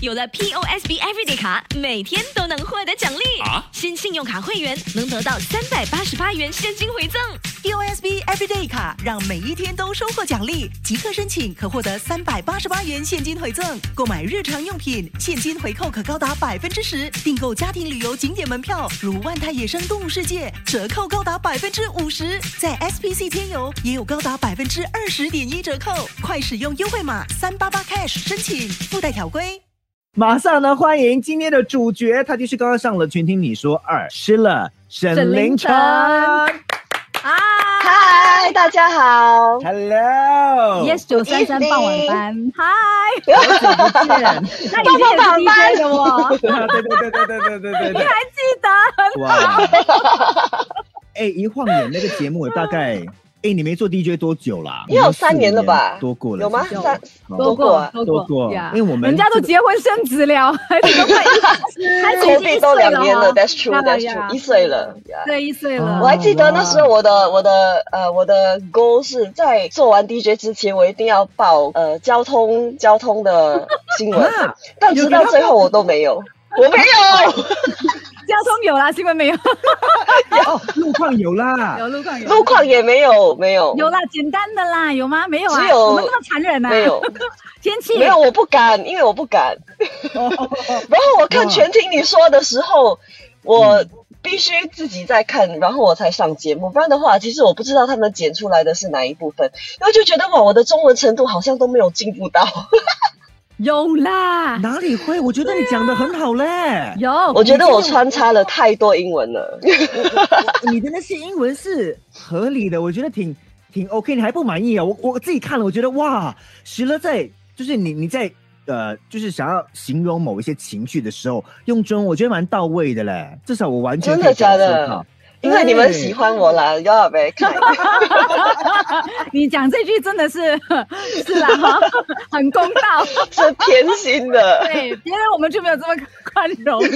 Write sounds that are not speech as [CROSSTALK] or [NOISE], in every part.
有了 POSB Everyday 卡，每天都能获得奖励。啊新信用卡会员能得到三百八十八元现金回赠。POSB Everyday 卡让每一天都收获奖励，即刻申请可获得三百八十八元现金回赠。购买日常用品，现金回扣可高达百分之十；订购家庭旅游景点门票，如万泰野生动物世界，折扣高达百分之五十。在 SPC 天游也有高达百分之二十点一折扣，快使用优惠码三八八 cash 申请，附带条规。马上呢，欢迎今天的主角，他就是刚刚上了《全听你说二》，失了沈沈凌凌晨晨。嗨，大家好。Hello。Yes 九三三傍晚班，嗨，好久不见。那以前也是 DJ 的哦，对对对对对对对对对。你还记得？哇！哎，一晃眼那个节目大概，哎，你没做 DJ 多久啦？也有三年了吧？多过了，有吗？三多过啊？多多过。呀。因为我们人家都这个结婚生子了，[LAUGHS] 还是 [LAUGHS] 都快一，还是已经一 COVID 都岁两年了哦，That's true，That's 呀。true，一岁了。对，一岁哦。了。我还记得那时候我的我的呃我的 goal 是在做完 DJ 之前，我一定要报呃交通交通的新闻，啊但直到最后我都没有，我没有，交通有啦，新闻没有？有，路况有啦。有路况有，路况也没有，没有，有啦，简单的啦，有吗？没有啊，只有我们那么残忍啊？没有，[LAUGHS] 天气没有，我不敢，因为我不敢。[LAUGHS] 然后我看全听你说的时候，我必须自己在看，然后我才上节目，不然的话，其实我不知道他们剪出来的是哪一部分，然后就觉得哇，我的中文程度好像都没有进步到。有啦，哪里会？我觉得你讲的很好嘞。有，我觉得我穿插了太多英文了。[LAUGHS] 你的那些英文是合理的，我觉得挺挺 OK。你还不满意啊？我我自己看了，我觉得哇，徐乐在就是你你在呃，就是想要形容某一些情绪的时候，用中文我觉得蛮到位的嘞。至少我完全真的可以感受假的到因为你们喜欢我啦，要没看？[LAUGHS] 你讲这句真的是是啦，哈很公道。是偏心的。对，别人我们就没有这么宽容。[LAUGHS]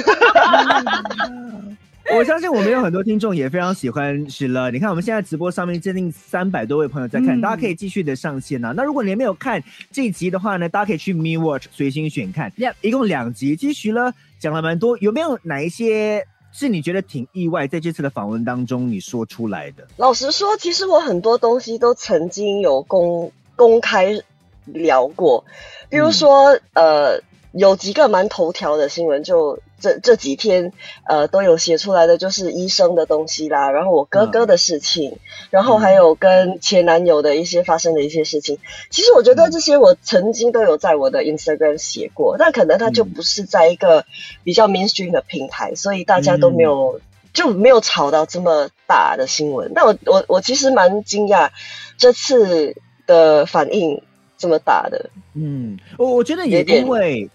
我相信我们有很多听众也非常喜欢许乐。你看我们现在直播上面接近三百多位朋友在看，嗯大家可以继续的上线啊。那如果你还没有看这一集的话呢，大家可以去 Me Watch 随心选看一共两集。其实许乐讲了蛮多，有没有哪一些是你觉得挺意外，在这次的访问当中你说出来的？老实说，其实我很多东西都曾经有公公开聊过，比如说，呃，有几个蛮头条的新闻，就这这几天，呃，都有写出来的，就是医生的东西啦，然后我哥哥的事情，然后还有跟前男友的一些发生的一些事情。其实我觉得这些我曾经都有在我的 Instagram 写过，但可能它就不是在一个比较 mainstream 的平台，所以大家都没有。就没有炒到这么大的新闻，但我我我其实蛮惊讶这次的反应这么大的。嗯，我我觉得也因为。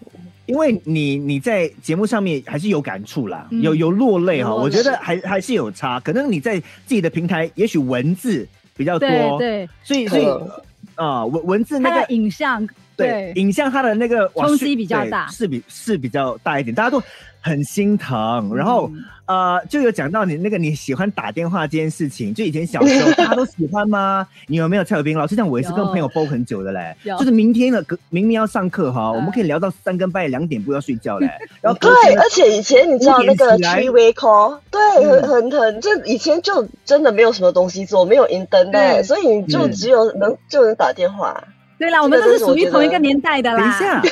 因为你你在节目上面还是有感触啦，嗯有有落泪哈，我觉得还还是有差。可能你在自己的平台，也许文字比较多，对对，所以所以嗯啊、文文字那个影像，对影像它的那个冲击比较大。是比是比较大一点，大家都很心疼。然后嗯呃，就有讲到你那个你喜欢打电话这件事情，就以前小时候 [LAUGHS] 大家都喜欢吗？你有没有蔡友斌老师讲，我也是跟朋友煲很久的嘞，[LAUGHS] 就是明天的明明要上课哈，嗯。我们可以聊到三更半夜两点不要睡觉嘞，[LAUGHS] 然后对而且以前你知道那个 three way call，对，嗯。很很很，这以前就真的没有什么东西做，没有 internet，对。所以你就嗯。只有能就能打电话。对啦，我们都是属于同一个年代的啦。等一下，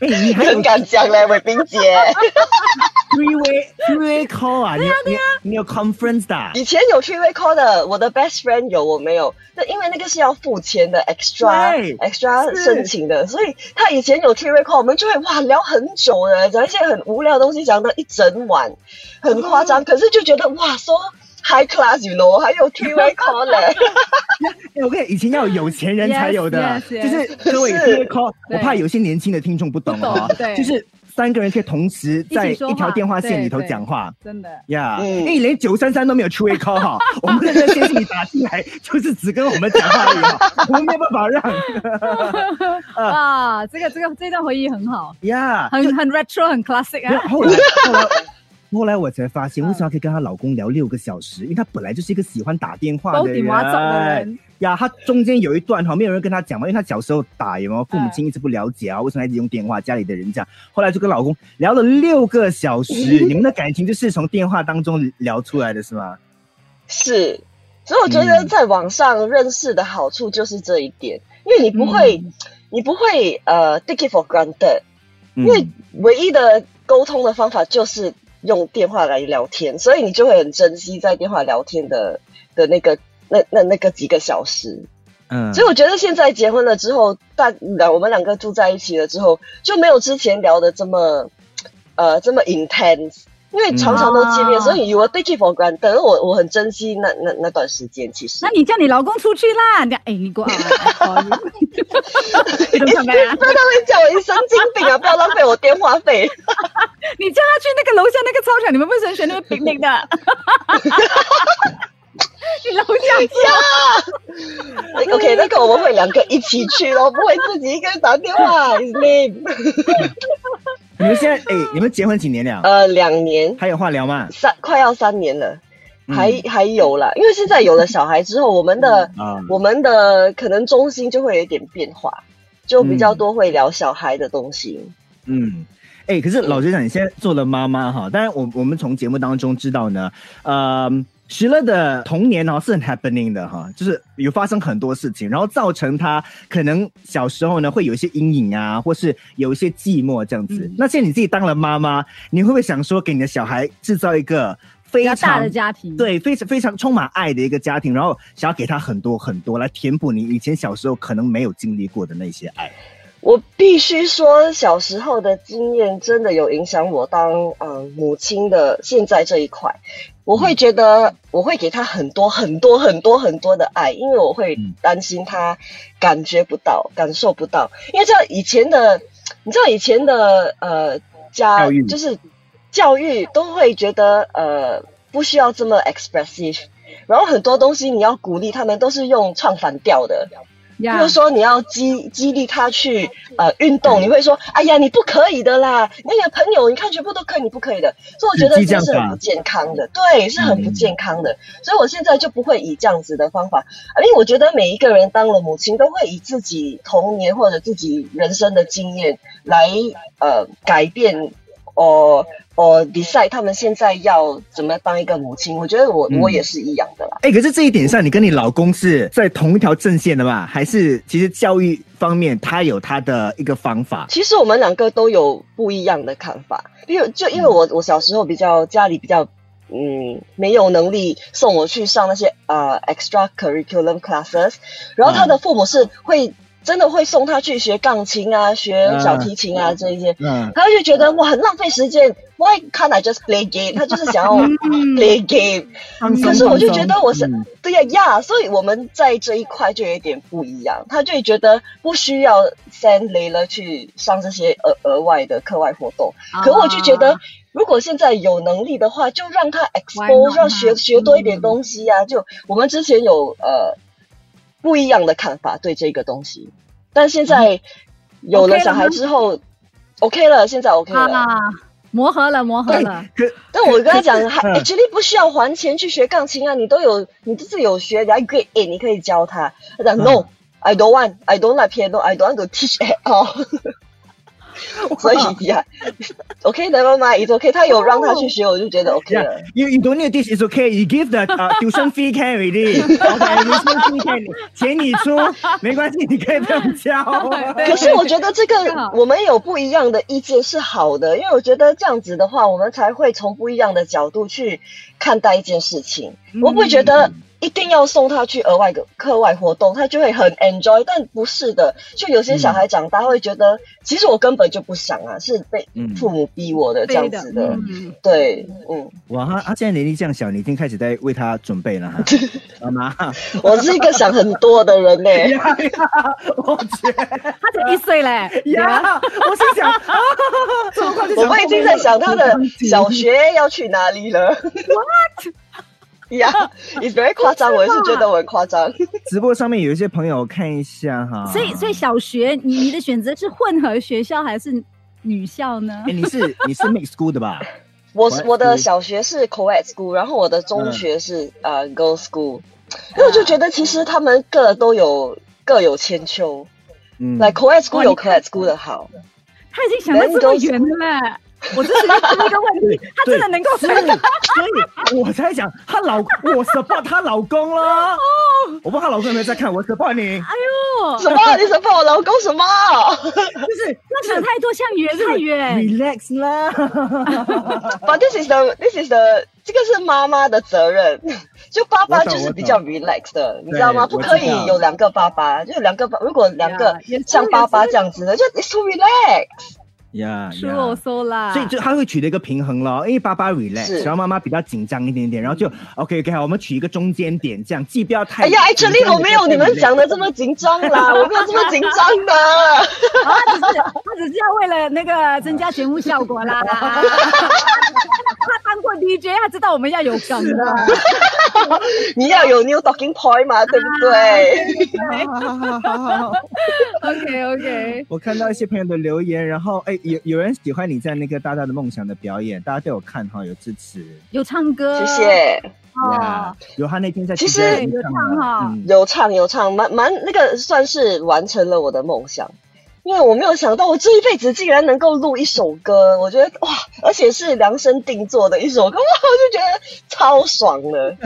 你 [LAUGHS] 哎，你还有很敢讲嘞，伟冰姐。[LAUGHS] three way three way call 啊？你有你有你有 conference 的啊？以前有 three way call 的，我的 best friend 有，我没有。那因为那个是要付钱的，extra 对 extra 是申请的，所以他以前有 three way call，我们就会哇聊很久的，讲一些很无聊的东西，讲到一整晚，很夸张。可是就觉得哇，so high class，you know，还有 three way call 嘞。[LAUGHS] 哎我跟你讲以前要有有钱人才有的就是各位是 three call，我怕有些年轻的听众不懂哦不懂，对就是三个人可以同时在一条电话线里头讲话。真的。呀，嗯因为连九三三都没有 three way call 哈，[LAUGHS] 我们在这线是你打进来，就是只跟我们讲话而已哈，[LAUGHS] 我们没有办法让啊，这个这个这段回忆很好，呀。很很 retro，很 classic 啊。后来后来后来我才发现，为什么可以跟她老公聊六个小时？因为她本来就是一个喜欢打电话的人。呀，她中间有一段哈，没有人跟她讲嘛，因为她小时候打有没有父母亲一直不了解啊，为什么一直用电话？家里的人讲，后来就跟老公聊了六个小时，[LAUGHS] 你们的感情就是从电话当中聊出来的是吗？是，所以我觉得在网上认识的好处就是这一点，因为你不会，你不会呃 take it for granted，因为唯一的沟通的方法就是用电话来聊天，所以你就会很珍惜在电话聊天的的那个那那那个几个小时。嗯，所以我觉得现在结婚了之后，大两我们两个住在一起了之后，就没有之前聊的这么呃这么 intense。因为常常都见面，所以我 take it for granted。我我很珍惜那那那段时间。其实，那你叫你老公出去啦！你哎，你给我，不要 [LAUGHS] 他会叫我一神经病啊！不要浪费我电话费。你叫他去那个楼下那个操场，你们为什么选那个平民的？[LAUGHS] 你楼下呀？OK，那个我们会两个一起去咯，不会自己一个人打电话。Is name。你们现在 [LAUGHS] 哎，你们结婚几年了？呃，两年。还有话聊吗？三快要三年了，还还有了。因为现在有了小孩之后，我们的我们的可能中心就会有一点变化，就比较多会聊小孩的东西。嗯，哎，可是老学长，你现在做了妈妈哈，当然我我们从节目当中知道呢，呃。徐乐的童年哦是很 happening 的哈，就是有发生很多事情，然后造成他可能小时候呢会有一些阴影啊，或是有一些寂寞这样子。那现在你自己当了妈妈，你会不会想说给你的小孩制造一个非常大的家庭？对，非常非常充满爱的一个家庭，然后想要给他很多很多来填补你以前小时候可能没有经历过的那些爱。我必须说，小时候的经验真的有影响我当嗯母亲的现在这一块。我会觉得我会给他很多很多很多很多的爱，因为我会担心他感觉不到、感受不到。因为知道以前的，你知道以前的呃家就是教育都会觉得呃不需要这么 expressive，然后很多东西你要鼓励他们都是用唱反调的。比如说，你要激激励他去呃运动，你会说：“哎呀，你不可以的啦！那个朋友，你看全部都可以，你不可以的。”所以我觉得这是很不健康的，对，是很不健康的。所以我现在就不会以这样子的方法，因为我觉得每一个人当了母亲，都会以自己童年或者自己人生的经验来呃改变哦。我 decide 他们现在要怎么当一个母亲，我觉得我我也是一样的啦。哎，可是这一点上，你跟你老公是在同一条阵线的吧？还是其实教育方面他有他的一个方法？其实我们两个都有不一样的看法。因为就因为我我小时候比较家里比较嗯没有能力送我去上那些呃 extra curriculum classes，然后他的父母是会。真的会送他去学钢琴啊，学小提琴啊这一些，他就觉得哇很浪费时间。Why can't I just play game？他就是想要 play game。可是我就觉得我是对呀呀，所以我们在这一块就有点不一样。他就觉得不需要 send 雷了去上这些额额外的课外活动。可我就觉得，如果现在有能力的话，就让他 expose，让学学多一点东西呀。就我们之前有呃。不一样的看法对这个东西，但现在有了小孩之后，OK 了，现在 OK 了，磨合了，磨合了。但我跟他讲，还绝对不需要还钱去学钢琴啊，你都有，你自己有学，然后，你可以教他。他讲 No，I don't want，I don't like piano，I don't want to teach at all。所以呀，OK，never mind，it's OK。他有让他去学，我就觉得 OK 了。You you don't need this, it's OK. You give the tuition fee can already. tuition fee can，钱你出，没关系，你可以不用交。可是我觉得这个我们有不一样的意见是好的，因为我觉得这样子的话，我们才会从不一样的角度去看待一件事情。我不会觉得。一定要送他去额外的课外活动，他就会很 enjoy。但不是的，就有些小孩长大会觉得，其实我根本就不想啊，是被父母逼我的这样子的。对，嗯。哇，他他现在年龄这样小，你已经开始在为他准备了哈，[LAUGHS] 妈妈。我是一个想很多的人嘞。[LAUGHS] 我觉得他才一岁嘞。呀，我是想，[LAUGHS] 我们已经在想他的小学要去哪里了。What？呀，It's very 夸张，我也是觉得我很夸张。[LAUGHS] 直播上面有一些朋友看一下哈，所以所以小学你你的选择是混合学校还是女校呢？哎，你是你是 mix school 的吧？[LAUGHS] 我我的小学是 co-ed school，然后我的中学是呃 girls school。因为我就觉得其实他们各都有各有千秋。嗯，来 c o e d school 有哇你 c o e d school 的好，他已经想到这么远了。我只是问一个问题，她真的能够所以，所以我才想她老，我 support 她老公了。我不知道她老公有没有在看，我 support 你。哎呦，什么？你 support 我老公什么？[LAUGHS] 就是那想太多，像远太远。relax 啦。[LAUGHS] But this is the this is the 这个是妈妈的责任，就爸爸就是比较 relax 的，你知道吗？不可以有两个爸爸，就两个爸，如果两个像爸爸这样子的，就 it's too relax。呀出啰嗦啦，所以就他会取得一个平衡咯，因为爸爸 relax，是然后妈妈比较紧张一点点，然后就 OK OK 好，我们取一个中间点，这样既不要太哎呀紧张，actually 我没有你们讲的这么么紧张啦，[LAUGHS] 我没有这么紧张的。啊，[LAUGHS] 他只是他只是要为了那个增加节目效果啦。[LAUGHS] 他当过 DJ，他知道我们要有梗的。[LAUGHS] 你要有 new talking point 嘛，对不对？好好好好好。OK [LAUGHS] OK，我看到一些朋友的留言，然后哎，有有人喜欢你在那个大大的梦想的表演，大家都有看哈，有支持。有唱歌，谢谢。哦，有他那天在其实有唱哈嗯有唱有唱，蛮蛮那个算是完成了我的梦想，因为我没有想到我这一辈子竟然能够录一首歌，我觉得哇，而且是量身定做的一首歌，哇，我就觉得超爽的。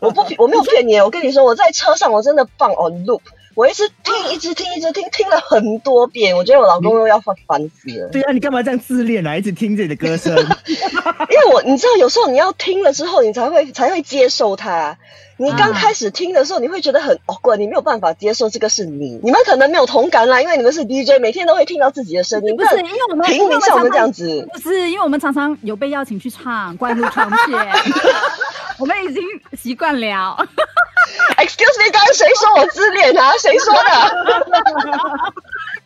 我不我没有骗你，我跟你说，我在车上我真的放 on loop，我一直听一直听一直听，听了很多遍，我觉得我老公又要烦烦死了。对啊，你干嘛这样自恋啊？一直听自己的歌声，[LAUGHS] 因为我你知道，有时候你要听了之后，你才会才会接受它。你刚开始听的时候，你会觉得很哦怪，你没有办法接受这个是你。你们可能没有同感啦，因为你们是 DJ，每天都会听到自己的声音。不是因为我们平民像我们这样子，不是因为我们常常有被邀请去唱《关如床前》，[LAUGHS] [LAUGHS] 我们已经习惯了。[LAUGHS] Excuse me，刚刚谁说我自恋啊？谁说的？[LAUGHS]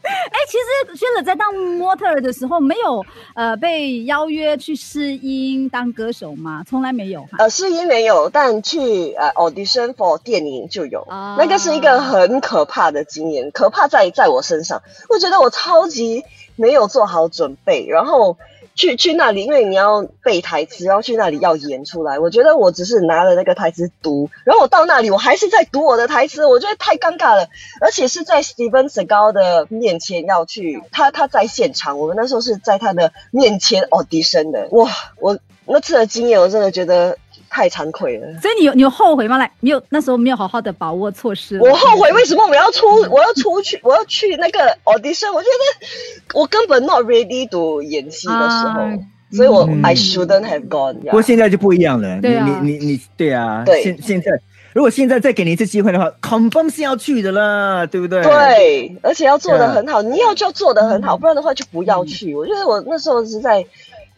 哎，其实薛乐在当模特儿的时候，没有呃被邀约去试音当歌手吗？从来没有哈。呃，试音没有，但去呃 audition for 电影就有。啊那个是一个很可怕的经验，可怕在在我身上，我觉得我超级没有做好准备，然后去去那里，因为你要背台词，然后去那里要演出来。我觉得我只是拿了那个台词读，然后我到那里，我还是在读我的台词，我觉得太尴尬了，而且是在 Steven Seagal 的面前要去，他他在现场，我们那时候是在他的面前 audition 的，哇，我那次的经验，我真的觉得太惭愧了。所以你有你有后悔吗？来，没有那时候没有好好的把握措施。我后悔为什么我要出，我要出去，我要去那个 audition。我觉得我根本 not ready to 演戏的时候，啊所以我、嗯 I shouldn't have gone 不过现在就不一样了。对啊你你你你，对啊，对现现在如果现在再给你一次机会的话，confirm 是要去的啦，对不对？。对，而且要做的很好，你要就做的嗯很好，不然的话就不要去。我觉得我那时候是在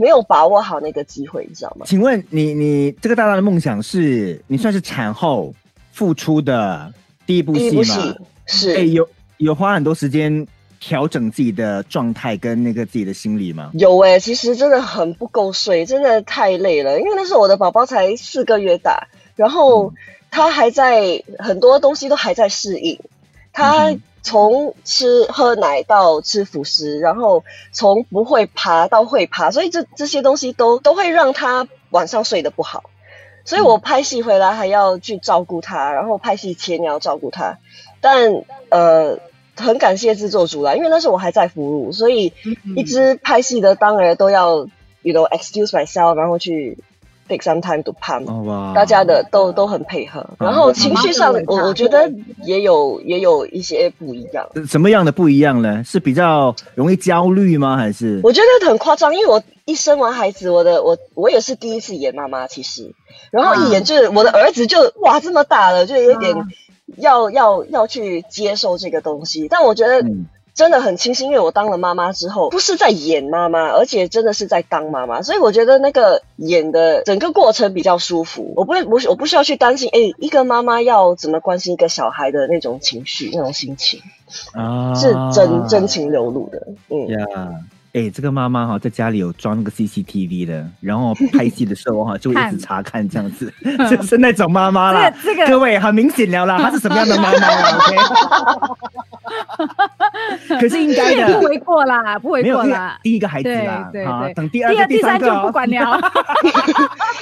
没有把握好那个机会，你知道吗？请问你你这个大大的梦想是你算是产后复出的第一部戏吗？是、哎、有有花很多时间调整自己的状态跟那个自己的心理吗？有哎、其实真的很不够睡，真的太累了。因为那时候我的宝宝才四个月大，然后他还在很多东西都还在适应。他从吃喝奶到吃辅食，然后从不会爬到会爬，所以这这些东西都都会让他晚上睡得不好。所以我拍戏回来还要去照顾他，然后拍戏前也要照顾他。但呃，很感谢制作组啦，因为那时候我还在哺乳，所以一直拍戏的当然都要，you know excuse myself，然后去 take some time to pump。大家的都都很配合，然后情绪上，我我觉得也有也有一些不一样。什么样的不一样呢？是比较容易焦虑吗？还是我觉得很夸张，因为我一生完孩子，我的我我也是第一次演妈妈，其实，然后一演就是我的儿子就哇这么大了，就有点要要要去接受这个东西，但我觉得嗯真的很清晰，因为我当了妈妈之后，不是在演妈妈，而且真的是在当妈妈，所以我觉得那个演的整个过程比较舒服。我不会，我我不需要去担心，哎，一个妈妈要怎么关心一个小孩的那种情绪、那种心情，啊是真真情流露的。嗯，呀。哎，这个妈妈哈，在家里有装那个 CCTV 的，然后拍戏的时候哈，就会一直查看这样子，[LAUGHS] 就是那种妈妈啦。这个这个各位很明显了啦，她是什么样的妈妈啦？OK，[LAUGHS] [LAUGHS] 可是应该的不。为过啦，不为过啦。第一个孩子啦，对等第二个、第三个不管了。[LAUGHS]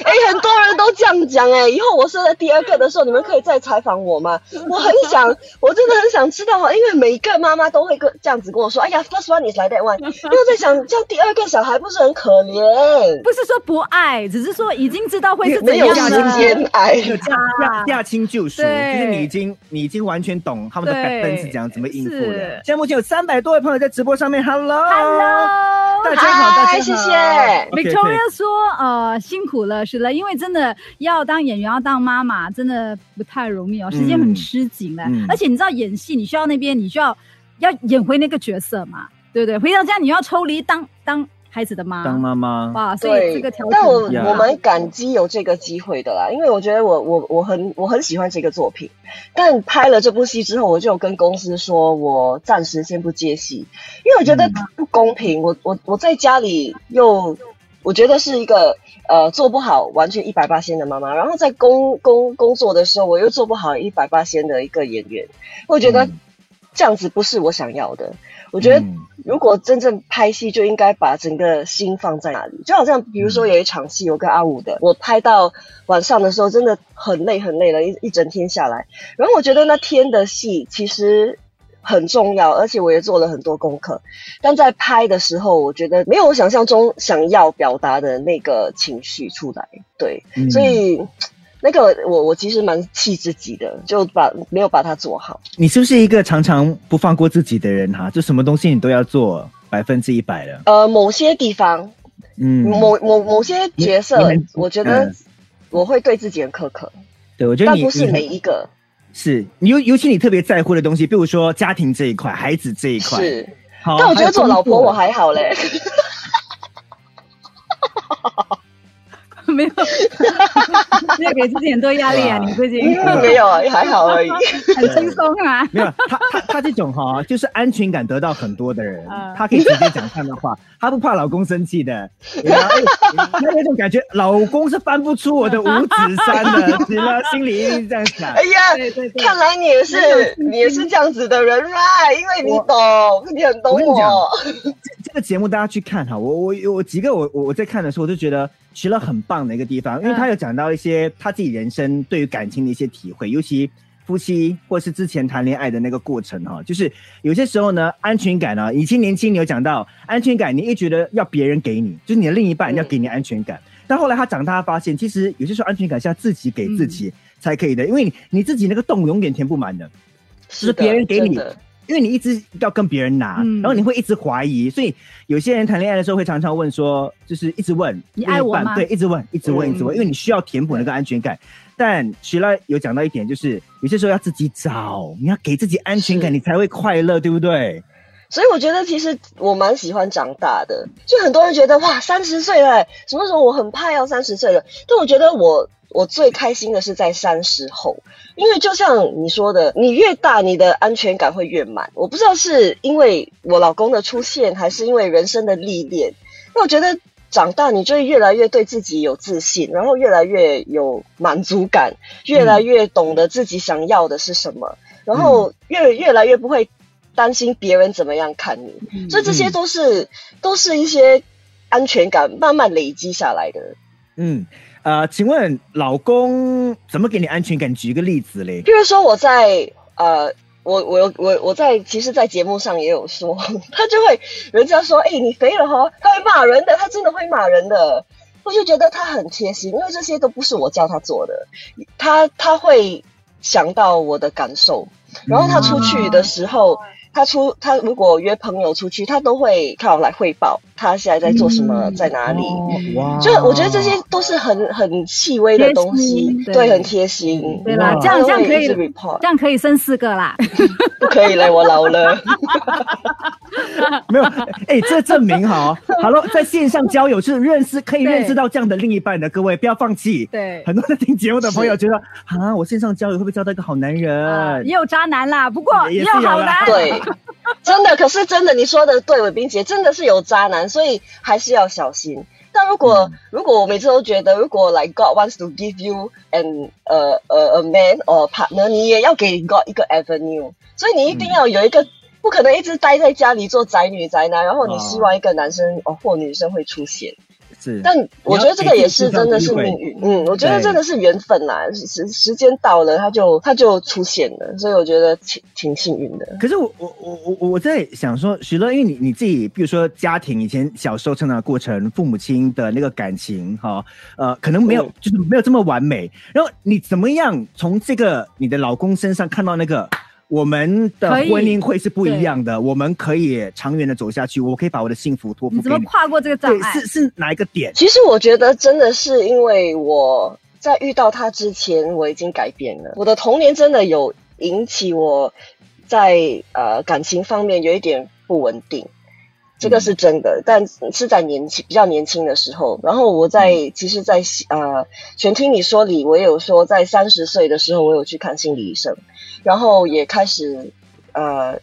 哎、很多人都这样讲哎、以后我生了第二个的时候，你们可以再采访我吗？我很想，我真的很想知道，因为每一个妈妈都会跟这样子跟我说，哎呀，first one is like that one，因为在想，这样第二个小孩不是很可怜？不是说不爱，只是说已经知道会是怎没有时样的。间爱，就驾驾驾轻就熟，就对是你已经你已经完全懂他们的对 backbone 是怎样怎么应付的。是。现在目前有三百多位朋友在直播上面，Hello，Hello，大家好，大家好，谢谢。Victoria 说：“呃，辛苦了，是了，因为真的要当演员，要当妈妈，真的不太容易哦，时间很吃紧的。嗯。而且你知道演戏，你需要那边，你需要要演回那个角色嘛，对不对？回到家你要抽离当当孩子的妈，当妈妈，哇，所以这对个条，件但我我蛮感激有这个机会的啦，因为我觉得我我我很我很喜欢这个作品，但拍了这部戏之后，我就跟公司说我暂时先不接戏，因为我觉得不公平，我我我在家里又我觉得是一个呃做不好完全一百八仙的妈妈，然后在工工工作的时候我又做不好一百八仙的一个演员，我觉得嗯。这样子不是我想要的，我觉得。嗯如果真正拍戏，就应该把整个心放在那里。就好像比如说有一场戏，我跟阿武的，我拍到晚上的时候，真的很累很累了，一一整天下来。然后我觉得那天的戏其实很重要，而且我也做了很多功课。但在拍的时候，我觉得没有我想象中想要表达的那个情绪出来。对，嗯所以那个我我其实蛮气自己的，就把没有把它做好。你是不是一个常常不放过自己的人哈？就什么东西你都要做百分之一百的，呃，某些地方嗯，某某某些角色，我觉得嗯我会对自己很苛刻，对我觉得你但不是每一个是你尤尤其你特别在乎的东西，比如说家庭这一块、孩子这一块，是。好，但我觉得做老婆我还好嘞，[LAUGHS] [LAUGHS] 没有，[LAUGHS] 没有给自己很多压力啊！你最近没有啊，还好而已。很轻松啊。没有他他他这种哈，就是安全感得到很多的人嗯，他可以直接讲这样的话，他不怕老公生气的。然后哎他有一种感觉，老公是翻不出我的五指山的，[LAUGHS] 行了，心里一定是这样想哎。呀，对对对，看来你也是你也是这样子的人，right？因为你懂，你很懂我跟你讲我。这个节目大家去看哈，我我我几个我我我在看的时候，我就觉得徐乐很棒的一个地方，因为他有讲到一些他自己人生对于感情的一些体会，尤其夫妻或是之前谈恋爱的那个过程哈，就是有些时候呢，安全感啊，以前年轻你有讲到安全感，你一觉得要别人给你，就是你的另一半嗯。要给你安全感，但后来他长大发现，其实有些时候安全感是要自己给自己才可以的，因为你你自己那个洞永远填不满的。是别人给你的因为你一直要跟别人拿，嗯然后你会一直怀疑，所以有些人谈恋爱的时候会常常问说，就是一直问你爱我吗对，一直问，一直问，嗯一直问，因为你需要填补那个安全感。但徐拉有讲到一点，就是有些时候要自己找，你要给自己安全感，你才会快乐，对不对？所以我觉得其实我蛮喜欢长大的。就很多人觉得哇，三十岁了，什么时候我很怕要三十岁了？但我觉得我我最开心的是在三十后，因为就像你说的，你越大，你的安全感会越满。我不知道是因为我老公的出现，还是因为人生的历练。那我觉得长大，你就会越来越对自己有自信，然后越来越有满足感，越来越懂得自己想要的是什么，然后越越来越不会担心别人怎么样看你。嗯所以这些都是、都是一些安全感慢慢累积下来的。嗯，呃，请问老公怎么给你安全感？举一个例子嘞。譬如说我在呃，我我我我在其实，在节目上也有说，[LAUGHS] 他就会人家说，哎、你肥了哈，他会骂人的，他真的会骂人的。我就觉得他很贴心，因为这些都不是我叫他做的，他他会想到我的感受，然后他出去的时候，他出他如果约朋友出去，他都会靠来汇报他现在在做什么，嗯在哪里。就我觉得这些都是很很细微的东西，对对，很贴心。对啦，这样这样可以这样可以生四个啦。[LAUGHS] 不可以了，我老了。[LAUGHS] 没有，哎、这证明哈，好了，在线上交友是认识可以认识到这样的另一半的，各位不要放弃。对，很多在听节目的朋友觉得啊，我线上交友会不会交到一个好男人？啊也有渣男啦，不过也有好男。对，[LAUGHS] 真的，可是真的，你说的对，伟斌姐真的是有渣男，所以还是要小心。但如果、嗯。如果我每次都觉得，如果 like God wants to give you an 呃呃 a man or partner，你也要给 God 一个 avenue，所以你一定要有一个不可能一直待在家里做宅女宅男，然后你哦希望一个男生哦或女生会出现，是，但我觉得这个也是真的是命运，嗯，我觉得真的是缘分啦，时时间到了，他就他就出现了，所以我觉得挺挺幸运的。可是我我我我我在想说，许乐，因为你你自己，比如说家庭以前小时候成长的过程，父母亲的那个感情哈，呃，可能没有、嗯就是没有这么完美。然后你怎么样从这个你的老公身上看到那个我们的婚姻会是不一样的，我们可以长远的走下去，我可以把我的幸福托付你怎么给你。跨过这个障，碍？是是哪一个点？其实我觉得真的是因为我在遇到他之前，我已经改变了。我的童年真的有引起我在呃感情方面有一点不稳定，这个是真的。但是在年轻比较年轻的时候，然后我在其实在，呃全听你说里，我也有说在三十岁的时候，我有去看心理医生，然后也开始呃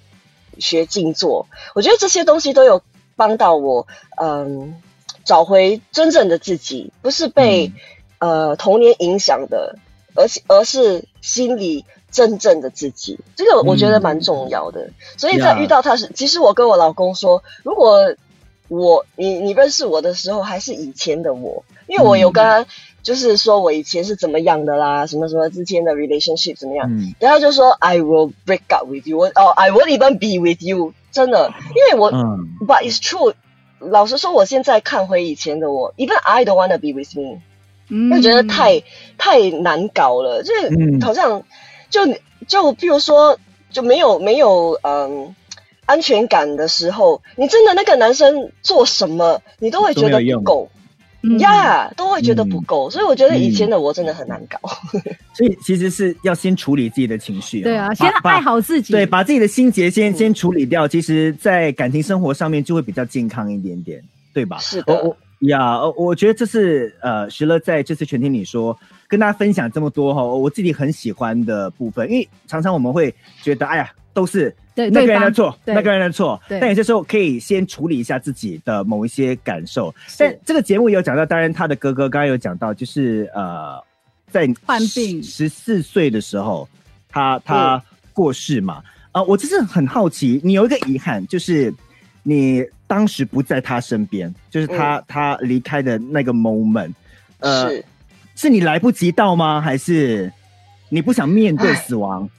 学静坐。我觉得这些东西都有帮到我，嗯。找回真正的自己，不是被、呃童年影响的，而且而是心里真正的自己。这个我觉得蛮重要的。所以在遇到他时，其实我跟我老公说，如果我你你认识我的时候还是以前的我，因为我有跟他就是说我以前是怎么样的啦，什么什么之间的 relationship 怎么样，嗯。然后就说 I will break up with you，我哦 I won't even be with you，真的，因为我。嗯。But it's true。老实说，我现在看回以前的我，even I don't wanna be with me，嗯。就觉得太太难搞了，就是嗯好像就就譬如说就没有没有嗯安全感的时候，你真的那个男生做什么，你都会觉得都没呀都会觉得不嗯够，所以我觉得以前的我真的很难搞。所以其实是要先处理自己的情绪。对啊，先爱好自己。对，把自己的心结先、嗯先处理掉，其实，在感情生活上面就会比较健康一点点，对吧？是的我我呀，呃我觉得这是呃，徐乐在这次全听你说跟大家分享这么多哈，我自己很喜欢的部分，因为常常我们会觉得，哎呀，都是对那个人的错，那个人的错，但有些时候可以先处理一下自己的某一些感受。是。但这个节目也有讲到，当然他的哥哥刚刚有讲到，就是呃，在患病。十四岁的时候，他他过世嘛。啊、我就是很好奇，你有一个遗憾，就是你当时不在他身边，就是他、他离开的那个 moment，呃，是是你来不及到吗？还是你不想面对死亡？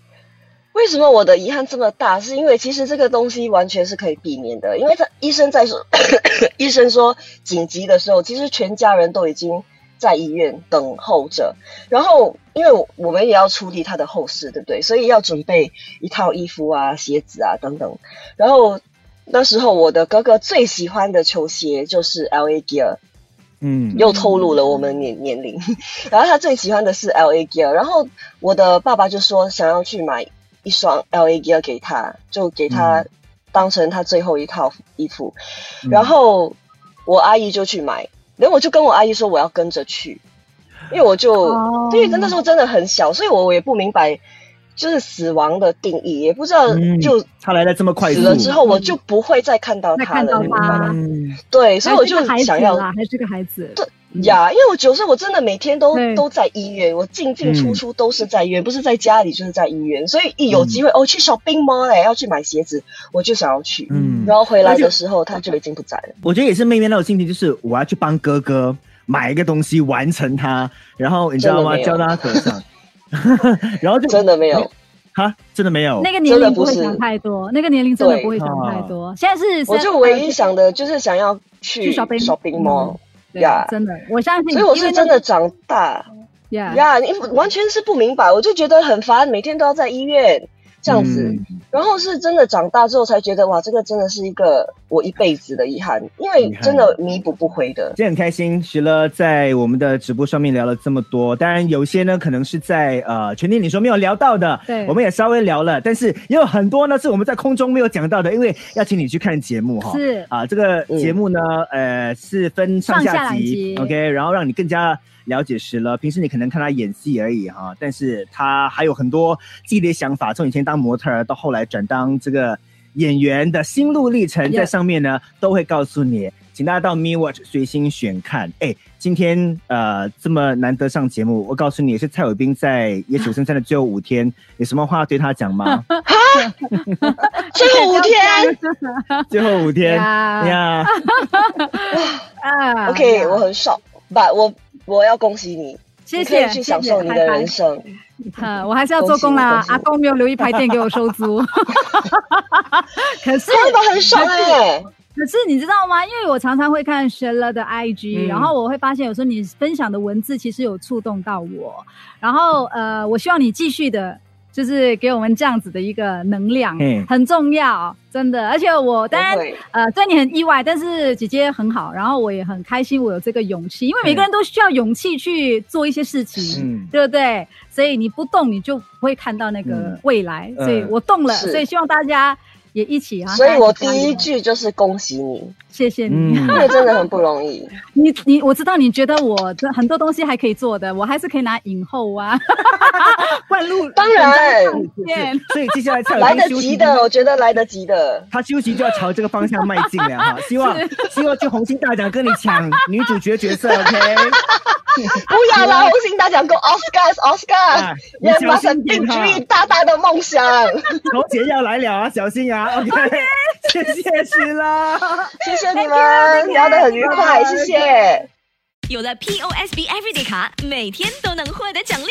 为什么我的遗憾这么大？是因为其实这个东西完全是可以避免的，因为他医生在说，[COUGHS] 医生说紧急的时候，其实全家人都已经在医院等候着。然后，因为我们也要处理他的后事，对不对？所以要准备一套衣服啊、鞋子啊等等。然后那时候我的哥哥最喜欢的球鞋就是 L A Gear，嗯，又透露了我们年年龄。[LAUGHS] 然后他最喜欢的是 L A Gear，然后我的爸爸就说想要去买一双 L A Gear 给他，就给他嗯当成他最后一套衣服。嗯然后我阿姨就去买，然后我就跟我阿姨说我要跟着去，因为我就、哦对那时候真的很小，所以我我也不明白就是死亡的定义，也不知道嗯就他来的这么快死了之后我就不会再看到他了，看到他。你明白吗？嗯。对，所以我就想要啦，还是个孩子。对呀，因为我九岁，我真的每天都都在医院，我进进嗯出出都是在医院，不是在家里就是在医院，所以一有机会，哦，去 shopping mall 嘞，要去买鞋子，我就想要去，嗯。然后回来的时候他就已经不在了。我觉得也是妹妹那种心情，就是我要去帮哥哥买一个东西，完成它，然后你知道吗？真的没有。交到他手上，[LAUGHS] 然后就真的没有，哈，真的没有。那个年龄真的不会想太多，那个年龄真的不会想太多。现在是，我就唯一想的就是想要去去 shopping shopping mall，对呀。真的，我相信，所以我是真的长大。呀，呀，你完全是不明白，我就觉得很烦，每天都要在医院这样子。嗯然后是真的长大之后才觉得，哇，这个真的是一个我一辈子的遗憾，因为真的弥补不回的。今天很开心，徐乐在我们的直播上面聊了这么多，当然有些呢可能是在呃全天你说没有聊到的，对我们也稍微聊了，但是也有很多呢是我们在空中没有讲到的，因为要请你去看节目哈。是啊，这个节目呢，呃，是分上上下集，OK，然后让你更加了解石了。平时你可能看他演戏而已哈，但是他还有很多自己的想法，从以前当模特儿到后来转当这个演员的心路历程在上面呢都会告诉你。请大家到 Me Watch 随心选看。哎，今天呃这么难得上节目，我告诉你，是蔡伟斌在《野鼠生山》的最后五天，有什么话对他讲吗？[LAUGHS] 最后五天，[LAUGHS] 最后五天呀呀，[LAUGHS] 啊 OK，我很爽，把我我要恭喜你，谢谢，你可以去享受你的人生。谢 [LAUGHS] 谢。呃我还是要做工啦阿公没有留一排店给我收租。[LAUGHS] 可是很爽哎、可是你知道吗？因为我常常会看 Shella 的 IG，、嗯然后我会发现有时候你分享的文字其实有触动到我，然后呃，我希望你继续的，就是给我们这样子的一个能量，嗯很重要，真的。而且我当然呃，对你很意外，但是姐姐很好，然后我也很开心，我有这个勇气，因为每个人都需要勇气去做一些事情，嗯对不对？所以你不动，你就不会看到那个嗯未来。嗯所以我动了，是所以希望大家也一起啊。所以我第一句就是恭喜你，谢谢你。嗯 [LAUGHS] 因为真的很不容易。[LAUGHS] 你你我知道你觉得我这很多东西还可以做的，我还是可以拿影后啊，灌录，当然所以接下来 [LAUGHS] 蔡来得及的，我觉得来得及的。他休息就要朝这个方向迈进了哈，希望希望去红星大奖跟你抢女主角角色，OK？不要啦，红星大奖够 Oscar 啊 Oscar，你人马上小心点哈定居大大的梦想。头姐要来了啊，小心啊，OK？[LAUGHS] [LAUGHS] 谢谢石啦。谢谢你们，聊得很愉快，谢谢。有了 POSB Everyday 卡，每天都能获得奖励。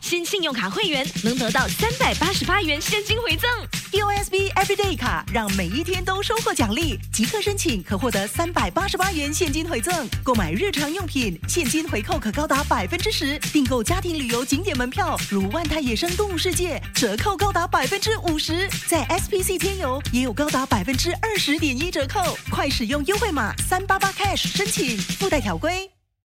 新信用卡会员能得到三百八十八元现金回赠。POSB Everyday 卡让每一天都收获奖励，即刻申请可获得三百八十八元现金回赠。购买日常用品，现金回扣可高达百分之十；订购家庭旅游景点门票，如万泰野生动物世界，折扣高达百分之五十。在 SPC 天游也有高达百分之二十点一折扣，快使用优惠码三八八 cash 申请，附带条规。